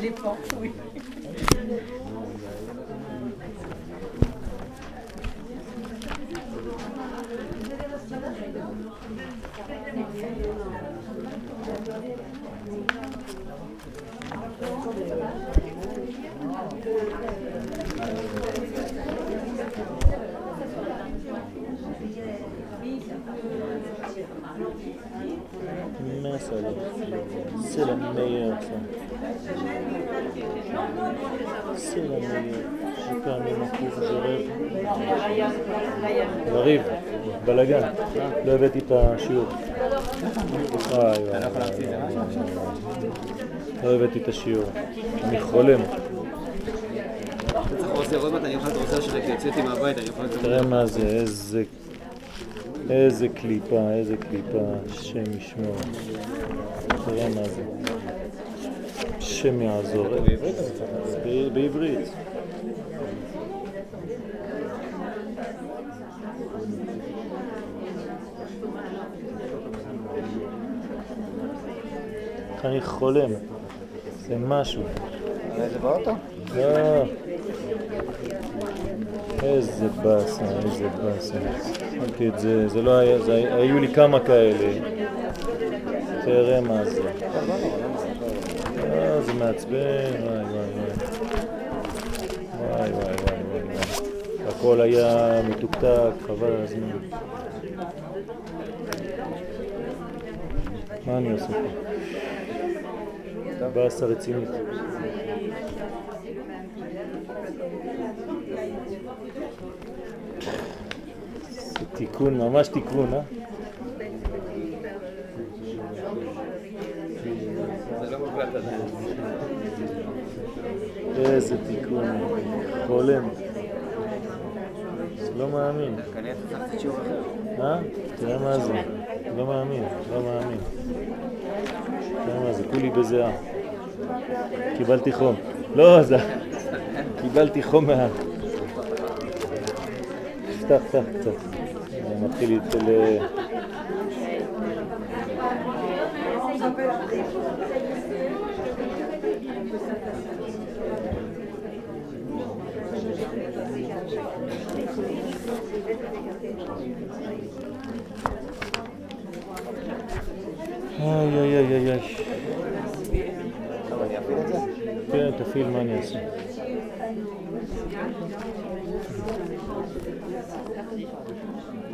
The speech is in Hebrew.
les pans, oui. Oui, alors. C'est la meilleure ça. C'est la meilleure. J'ai permis mon cours, je rêve. יריב, בלאגן, לא הבאתי את השיעור. וואי וואי. לא הבאתי את השיעור. אני חולם. תראה מה זה, איזה... איזה קליפה, איזה קליפה, השם ישמור. תראה מה זה. השם יעזור. בעברית. אני חולם. זה משהו. זה באוטו? לא. איזה באסה, איזה באסה. שמתי את זה, זה לא היה, זה, היו לי כמה כאלה. תראה מה זה. אה, זה מעצבן, וואי וואי וואי. וואי וואי וואי וואי וואי. הכל היה מתוקתק, חבל הזמן. מה אני עושה פה? באסה רצינית. תיקון, ממש תיקון, אה? איזה תיקון, חולם. לא מאמין. אה? תראה מה זה. לא מאמין, לא מאמין. תראה מה זה, כולי בזיעה. קיבלתי חום. לא, זה... קיבלתי חום מה... פתח, פתח קצת. אני מתחיל איתו ל... איי איי איי איי Yeah, to feel money, yes. Thank you.